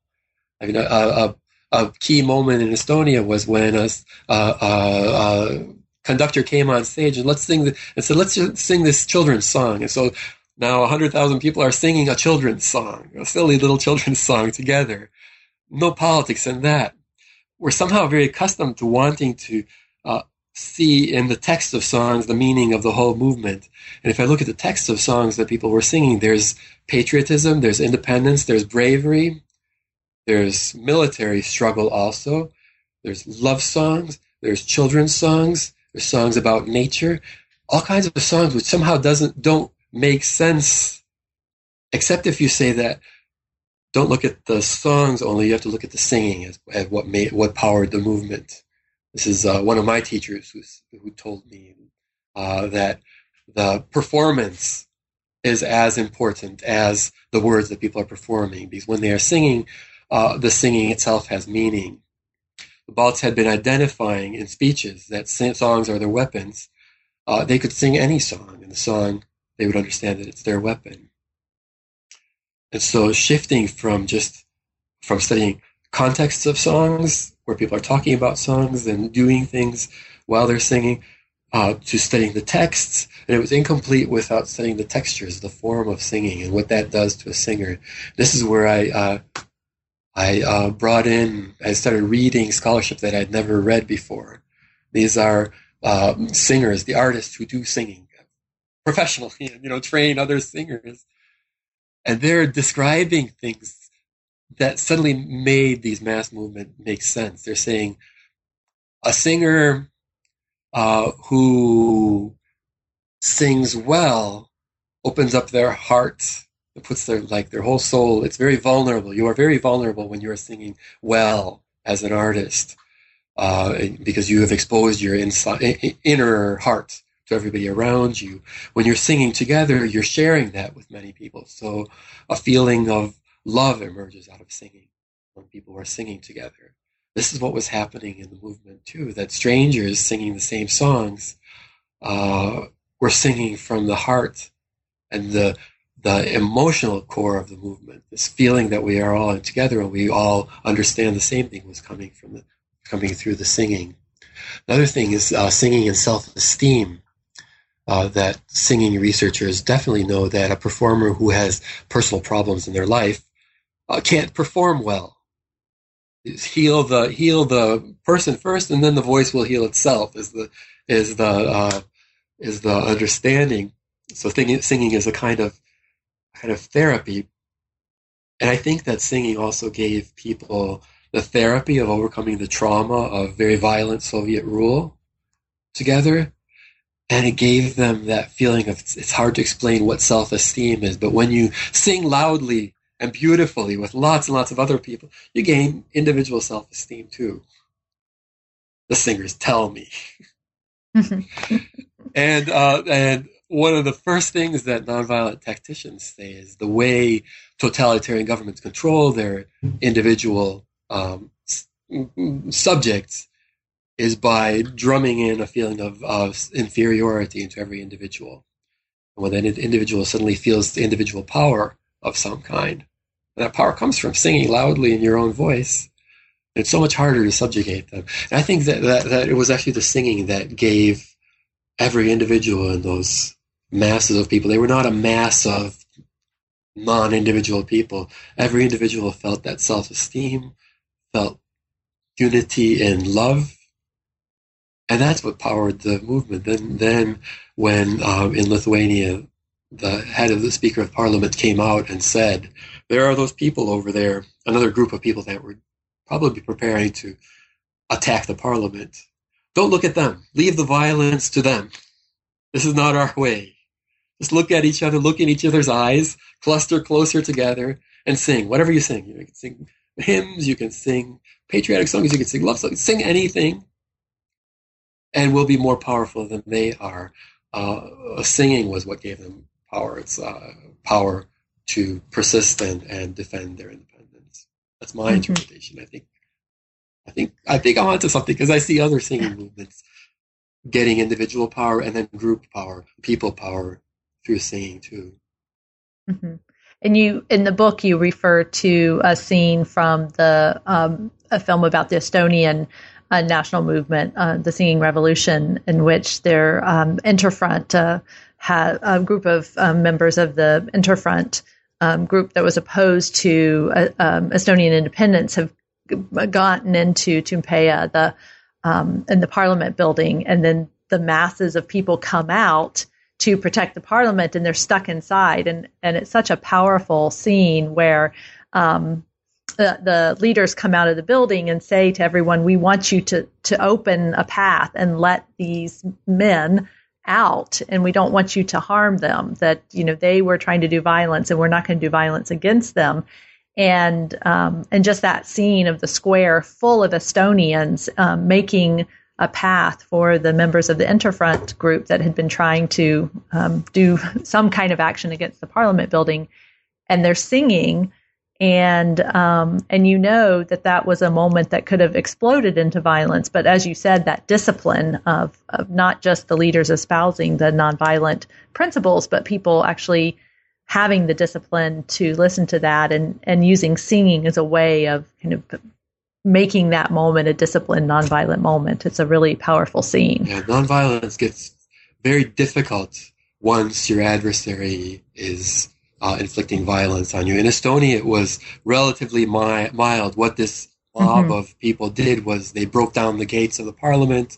I mean, a, a, a key moment in Estonia was when a, a, conductor came on stage and let's sing the, and said, let's just sing this children's song. And so now 100,000 people are singing a children's song, a silly little children's song together. No politics in that. We're somehow very accustomed to wanting to uh, see in the text of songs the meaning of the whole movement. And if I look at the text of songs that people were singing, there's patriotism, there's independence, there's bravery, there's military struggle also, there's love songs, there's children's songs, there's songs about nature, all kinds of songs which somehow doesn't don't make sense, except if you say that. Don't look at the songs only. You have to look at the singing as, as what made what powered the movement. This is uh, one of my teachers who who told me uh, that the performance is as important as the words that people are performing because when they are singing, uh, the singing itself has meaning. Balts had been identifying in speeches that songs are their weapons. Uh, they could sing any song, and the song, they would understand that it's their weapon. And so shifting from just from studying contexts of songs, where people are talking about songs and doing things while they're singing, uh, to studying the texts, and it was incomplete without studying the textures, the form of singing, and what that does to a singer. This is where I uh, I uh, brought in, I started reading scholarship that I'd never read before. These are uh, singers, the artists who do singing professionally, you know, train other singers. And they're describing things that suddenly made these mass movement make sense. They're saying a singer uh, who sings well opens up their heart it puts their like their whole soul. It's very vulnerable. You are very vulnerable when you are singing well as an artist, uh, because you have exposed your inside, inner heart to everybody around you. When you're singing together, you're sharing that with many people. So a feeling of love emerges out of singing when people are singing together. This is what was happening in the movement too. That strangers singing the same songs uh, were singing from the heart, and the the emotional core of the movement, this feeling that we are all together and we all understand the same thing was coming from the coming through the singing. Another thing is uh, singing and self-esteem. Uh, that singing researchers definitely know that a performer who has personal problems in their life uh, can't perform well. Heal the heal the person first, and then the voice will heal itself. Is the is the uh, is the understanding. So singing is a kind of kind of therapy. And I think that singing also gave people the therapy of overcoming the trauma of very violent Soviet rule together. And it gave them that feeling of it's hard to explain what self esteem is, but when you sing loudly and beautifully with lots and lots of other people, you gain individual self esteem too. The singers tell me. and uh, and one of the first things that nonviolent tacticians say is the way totalitarian governments control their individual um, subjects is by drumming in a feeling of, of inferiority into every individual. And when that individual suddenly feels the individual power of some kind, and that power comes from singing loudly in your own voice. It's so much harder to subjugate them. And I think that, that, that it was actually the singing that gave every individual in those masses of people. They were not a mass of non individual people. Every individual felt that self esteem, felt unity and love. And that's what powered the movement. Then, then when um, in Lithuania, the head of the Speaker of Parliament came out and said, There are those people over there, another group of people that were probably preparing to attack the Parliament. Don't look at them. Leave the violence to them. This is not our way. Just look at each other, look in each other's eyes, cluster closer together, and sing whatever you sing. You, can sing hymns, you can sing patriotic songs, you can sing love songs, sing anything, and we'll be more powerful than they are. Uh, singing was what gave them power. It's uh, power to persist and, and defend their independence. That's my mm-hmm. interpretation. I think I think I think I'm onto something because I see other singing movements getting individual power and then group power, people power through singing too. Mm-hmm. And you, in the book, you refer to a scene from the um, a film about the Estonian uh, national movement, uh, the Singing Revolution, in which their um, Interfront uh, had a group of um, members of the Interfront um, group that was opposed to uh, um, Estonian independence have gotten into Toompea, the um, in the Parliament building, and then the masses of people come out to protect the parliament and they're stuck inside. And and it's such a powerful scene where um, the, the, leaders come out of the building and say to everyone we want you to to open a path and let these men out and we don't want you to harm them. That you know they were trying to do violence and we're not going to do violence against them. And um, and just that scene of the square full of Estonians um, making a path for the members of the Interfront group that had been trying to um, do some kind of action against the Parliament building, and they're singing, and um, and you know that that was a moment that could have exploded into violence. But as you said, that discipline of of not just the leaders espousing the nonviolent principles, but people actually having the discipline to listen to that and and using singing as a way of kind of making that moment a disciplined nonviolent moment. It's a really powerful scene. Yeah, nonviolence gets very difficult once your adversary is uh, inflicting violence on you. In Estonia, it was relatively mi- mild. What this mob mm-hmm. of people did was they broke down the gates of the parliament,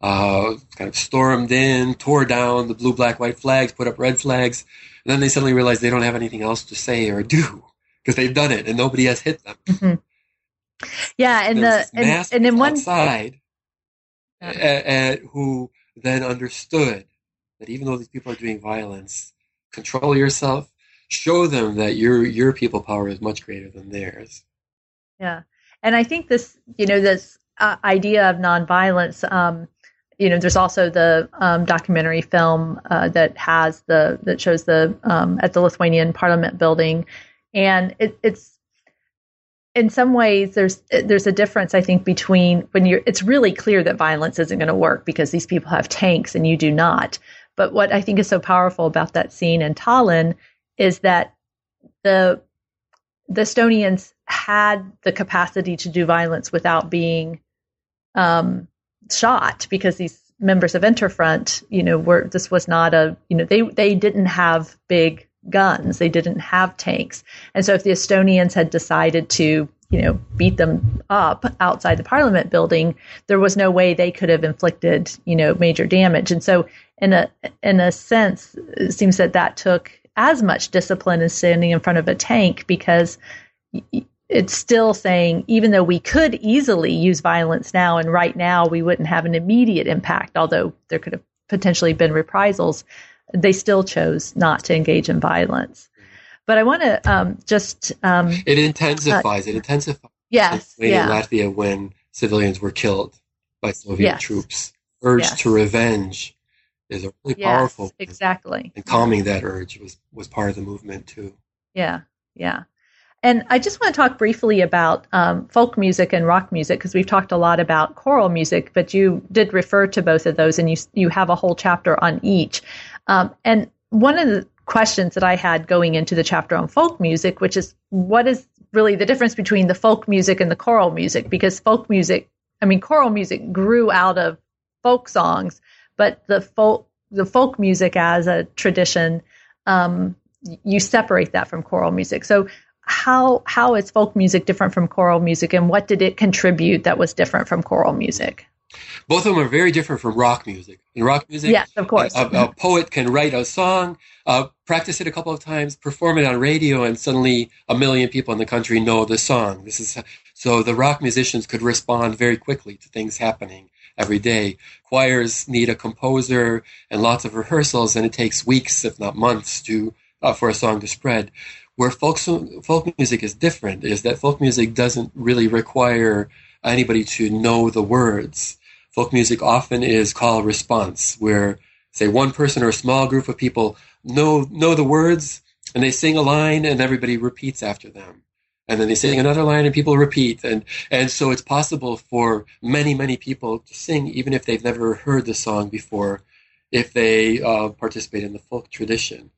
uh, kind of stormed in, tore down the blue, black, white flags, put up red flags, and then they suddenly realized they don't have anything else to say or do because they've done it and nobody has hit them. Mm-hmm. Yeah, and the and, and in one side, yeah. who then understood that even though these people are doing violence, control yourself, show them that your your people power is much greater than theirs. Yeah, and I think this, you know, this uh, idea of nonviolence. Um, you know, there's also the um, documentary film uh, that has the that shows the um, at the Lithuanian Parliament building, and it, it's in some ways there's there's a difference I think between when you're it's really clear that violence isn't going to work because these people have tanks and you do not. But what I think is so powerful about that scene in Tallinn is that the the Estonians had the capacity to do violence without being um, shot because these members of Interfront, you know, were this was not a you know they they didn't have big guns. They didn't have tanks. And so if the Estonians had decided to, you know, beat them up outside the parliament building, there was no way they could have inflicted, you know, major damage. And so in a in a sense, it seems that that took as much discipline as standing in front of a tank because it's still saying even though we could easily use violence now and right now we wouldn't have an immediate impact although there could have potentially been reprisals they still chose not to engage in violence. But I want to um, just. Um, it intensifies. Uh, it intensifies. Yes. In yeah. Latvia when civilians were killed by Soviet yes. troops. Urge yes. to revenge is a really yes, powerful. Exactly. And calming that urge was, was part of the movement too. Yeah. Yeah. And I just want to talk briefly about um, folk music and rock music because we've talked a lot about choral music, but you did refer to both of those, and you you have a whole chapter on each. Um, and one of the questions that I had going into the chapter on folk music, which is what is really the difference between the folk music and the choral music? Because folk music, I mean, choral music grew out of folk songs, but the folk the folk music as a tradition, um, you separate that from choral music. So how how is folk music different from choral music, and what did it contribute that was different from choral music? Both of them are very different from rock music. In rock music, yes, of course, a, a, a poet can write a song, uh, practice it a couple of times, perform it on radio, and suddenly a million people in the country know the song. This is so the rock musicians could respond very quickly to things happening every day. Choirs need a composer and lots of rehearsals, and it takes weeks, if not months, to uh, for a song to spread. Where folk folk music is different is that folk music doesn't really require anybody to know the words. Folk music often is call response, where say one person or a small group of people know know the words and they sing a line and everybody repeats after them. and then they sing another line and people repeat and and so it's possible for many many people to sing even if they've never heard the song before if they uh, participate in the folk tradition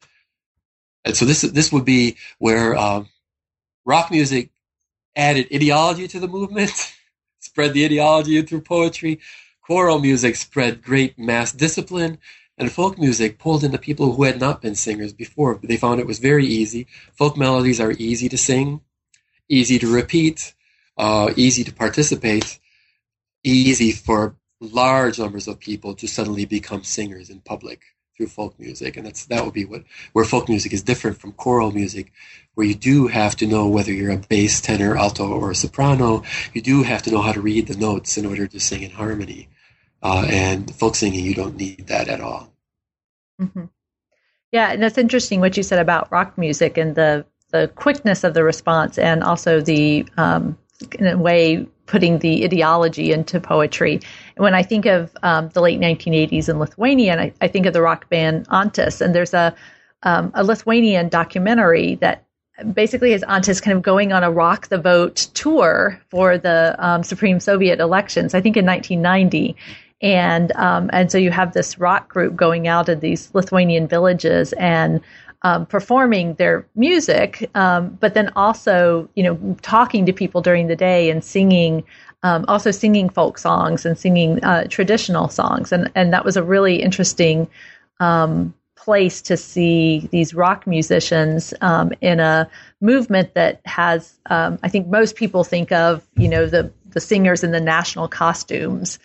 and so this this would be where um, rock music added ideology to the movement spread the ideology through poetry choral music spread great mass discipline and folk music pulled in the people who had not been singers before. They found it was very easy. Folk melodies are easy to sing easy to repeat, uh, easy to participate, easy for large numbers of people to suddenly become singers in public through folk music, and that's that would be what where folk music is different from choral music, where you do have to know whether you're a bass, tenor, alto, or a soprano. You do have to know how to read the notes in order to sing in harmony, uh, and folk singing you don't need that at all. Mm-hmm. Yeah, and that's interesting what you said about rock music and the the quickness of the response and also the um, in a way putting the ideology into poetry. When I think of um, the late 1980s in Lithuania, and I, I, think of the rock band Antis, and there's a um, a Lithuanian documentary that basically has Antis kind of going on a rock the vote tour for the um, Supreme Soviet elections. I think in 1990. And um, and so you have this rock group going out in these Lithuanian villages and um, performing their music, um, but then also, you know, talking to people during the day and singing, um, also singing folk songs and singing uh, traditional songs, and and that was a really interesting um, place to see these rock musicians um, in a movement that has, um, I think, most people think of, you know, the the singers in the national costumes.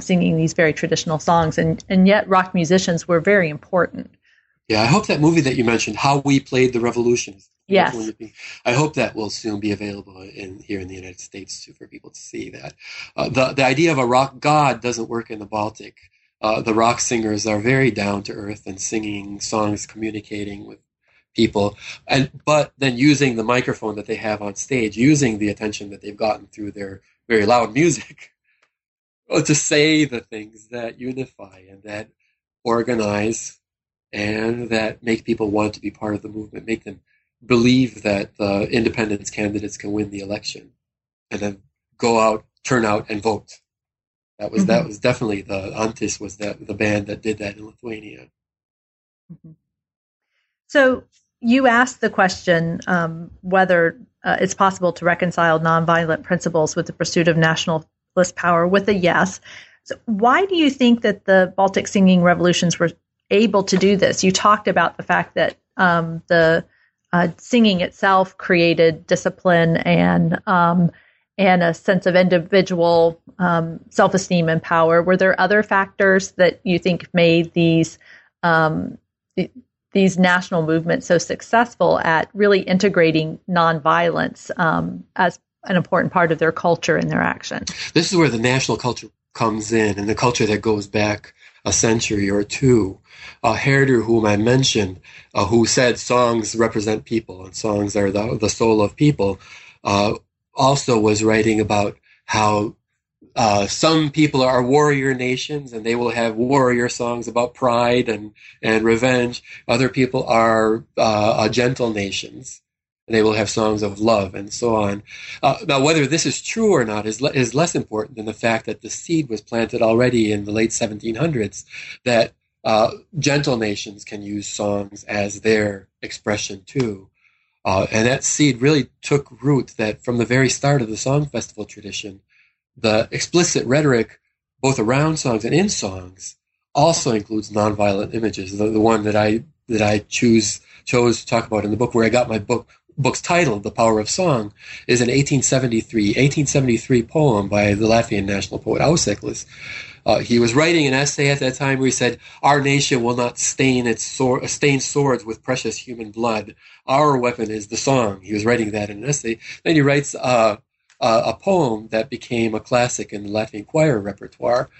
singing these very traditional songs, and and yet rock musicians were very important. Yeah, I hope that movie that you mentioned, How We Played the Revolution. Yes. I hope that will soon be available in here in the United States too, for people to see that. Uh, the the idea of a rock god doesn't work in the Baltic. Uh, the rock singers are very down to earth and singing songs, communicating with people, and but then using the microphone that they have on stage, using the attention that they've gotten through their very loud music, to say the things that unify and that organize and that make people want to be part of the movement, make them believe that uh, independence candidates can win the election, and then go out, turn out, and vote. That was mm-hmm. that was definitely the Antis was that the band that did that in Lithuania. Mm-hmm. So you asked the question um, whether uh, it's possible to reconcile nonviolent principles with the pursuit of nationalist power with a yes. So why do you think that the Baltic singing revolutions were able to do this. You talked about the fact that um, the uh, singing itself created discipline and um, and a sense of individual um, self esteem and power. Were there other factors that you think made these um, th- these national movements so successful at really integrating nonviolence um, as an important part of their culture and their action? This is where the national culture comes in, and the culture that goes back a century or two. Uh, Herder, whom I mentioned, uh, who said songs represent people and songs are the, the soul of people, uh, also was writing about how uh, some people are warrior nations and they will have warrior songs about pride and, and revenge. Other people are uh, gentle nations and they will have songs of love and so on. Uh, now, whether this is true or not is, le- is less important than the fact that the seed was planted already in the late 1700s that uh, gentle nations can use songs as their expression too. Uh, and that seed really took root that from the very start of the song festival tradition, the explicit rhetoric, both around songs and in songs, also includes nonviolent images. The, the one that I that I choose chose to talk about in the book, where I got my book book's title, The Power of Song, is an 1873, 1873 poem by the Latvian national poet Auseklis. Uh, he was writing an essay at that time where he said, "Our nation will not stain its sword, stain swords with precious human blood. Our weapon is the song." He was writing that in an essay. Then he writes uh, uh, a poem that became a classic in the Latvian choir repertoire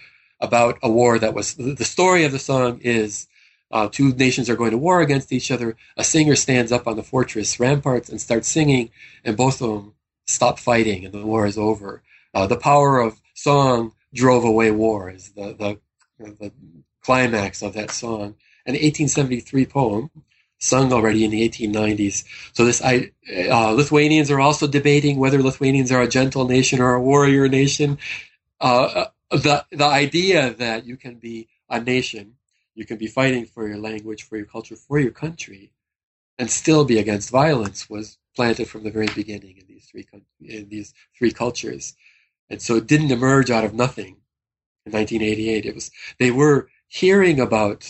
about a war that was. The story of the song is uh, two nations are going to war against each other. A singer stands up on the fortress ramparts and starts singing, and both of them stop fighting, and the war is over. Uh, the power of song drove away war is the, the, the climax of that song. An 1873 poem sung already in the 1890s. So this, I, uh, Lithuanians are also debating whether Lithuanians are a gentle nation or a warrior nation. Uh, the the idea that you can be a nation, you can be fighting for your language, for your culture, for your country, and still be against violence was planted from the very beginning in these three in these three cultures, and so it didn't emerge out of nothing. In 1988, it was they were hearing about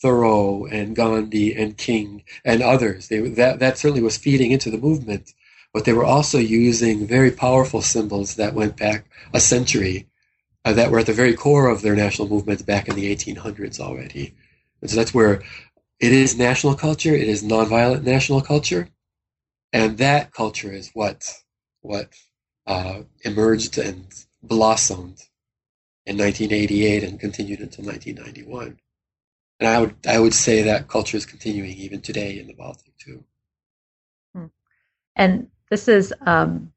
Thoreau and Gandhi and King and others. They, that, that certainly was feeding into the movement, but they were also using very powerful symbols that went back a century, uh, that were at the very core of their national movement back in the 1800s already. And so that's where it is national culture, it is nonviolent national culture, and that culture is what what uh, emerged and blossomed in 1988 and continued until 1991. And I would I would say that culture is continuing even today in the Baltic too. Hmm. And this is um,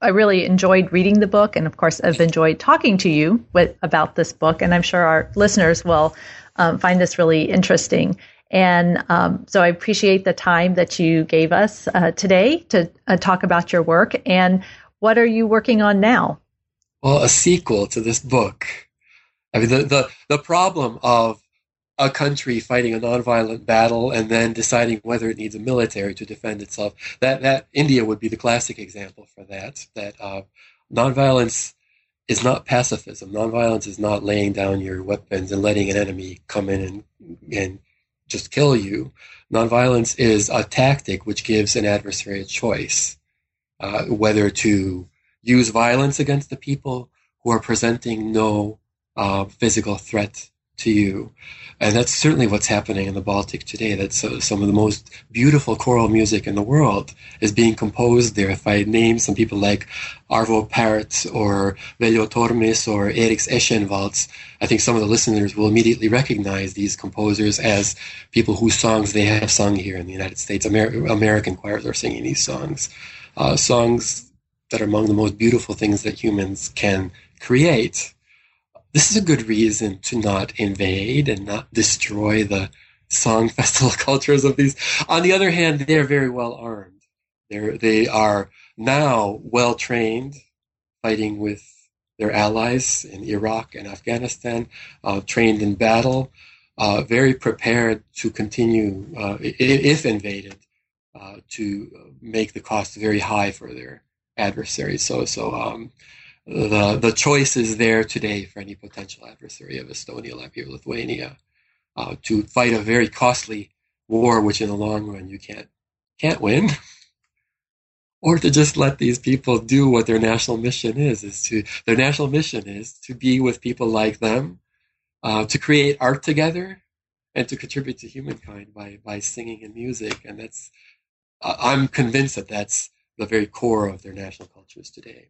I really enjoyed reading the book, and of course, I've enjoyed talking to you with about this book, and I'm sure our listeners will um, find this really interesting. And um, so I appreciate the time that you gave us uh, today to uh, talk about your work. And what are you working on now? Well, a sequel to this book. I mean, the, the, the problem of a country fighting a nonviolent battle and then deciding whether it needs a military to defend itself. That that India would be the classic example for that. That uh, nonviolence is not pacifism. Nonviolence is not laying down your weapons and letting an enemy come in and and just kill you. Nonviolence is a tactic which gives an adversary a choice uh, whether to use violence against the people who are presenting no uh, physical threat to you. And that's certainly what's happening in the Baltic today. That's uh, some of the most beautiful choral music in the world is being composed there. If I name some people like Arvo Pärt or Veljo Tormis or Eriks Ešenvalds, I think some of the listeners will immediately recognize these composers as people whose songs they have sung here in the United States. Amer- American choirs are singing these songs. Uh, songs that are among the most beautiful things that humans can create this is a good reason to not invade and not destroy the song festival cultures of these. On the other hand, they're very well armed. They're, they are now well trained, fighting with their allies in Iraq and Afghanistan, uh, trained in battle, uh, very prepared to continue, uh, if invaded, uh, to make the cost very high for their adversaries. So, so um, the the choice is there today for any potential adversary of Estonia, Latvia, Lithuania uh, to fight a very costly war, which in the long run you can't can't win, or to just let these people do what their national mission is is to their national mission is to be with people like them, uh, to create art together, and to contribute to humankind by by singing and music, and that's I'm convinced that that's the very core of their national cultures today.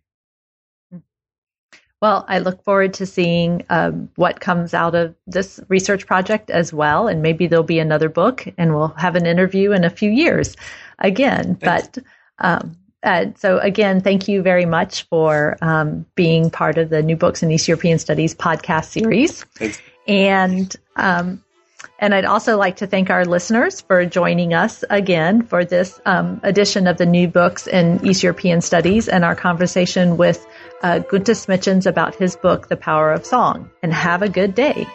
Well, I look forward to seeing um, what comes out of this research project as well. And maybe there'll be another book and we'll have an interview in a few years again. Thanks. But um, uh, so, again, thank you very much for um, being part of the New Books in East European Studies podcast series. Thanks. And um, and I'd also like to thank our listeners for joining us again for this um, edition of the New Books in East European Studies and our conversation with uh, Guntis Šmidchens about his book, The Power of Song. And have a good day.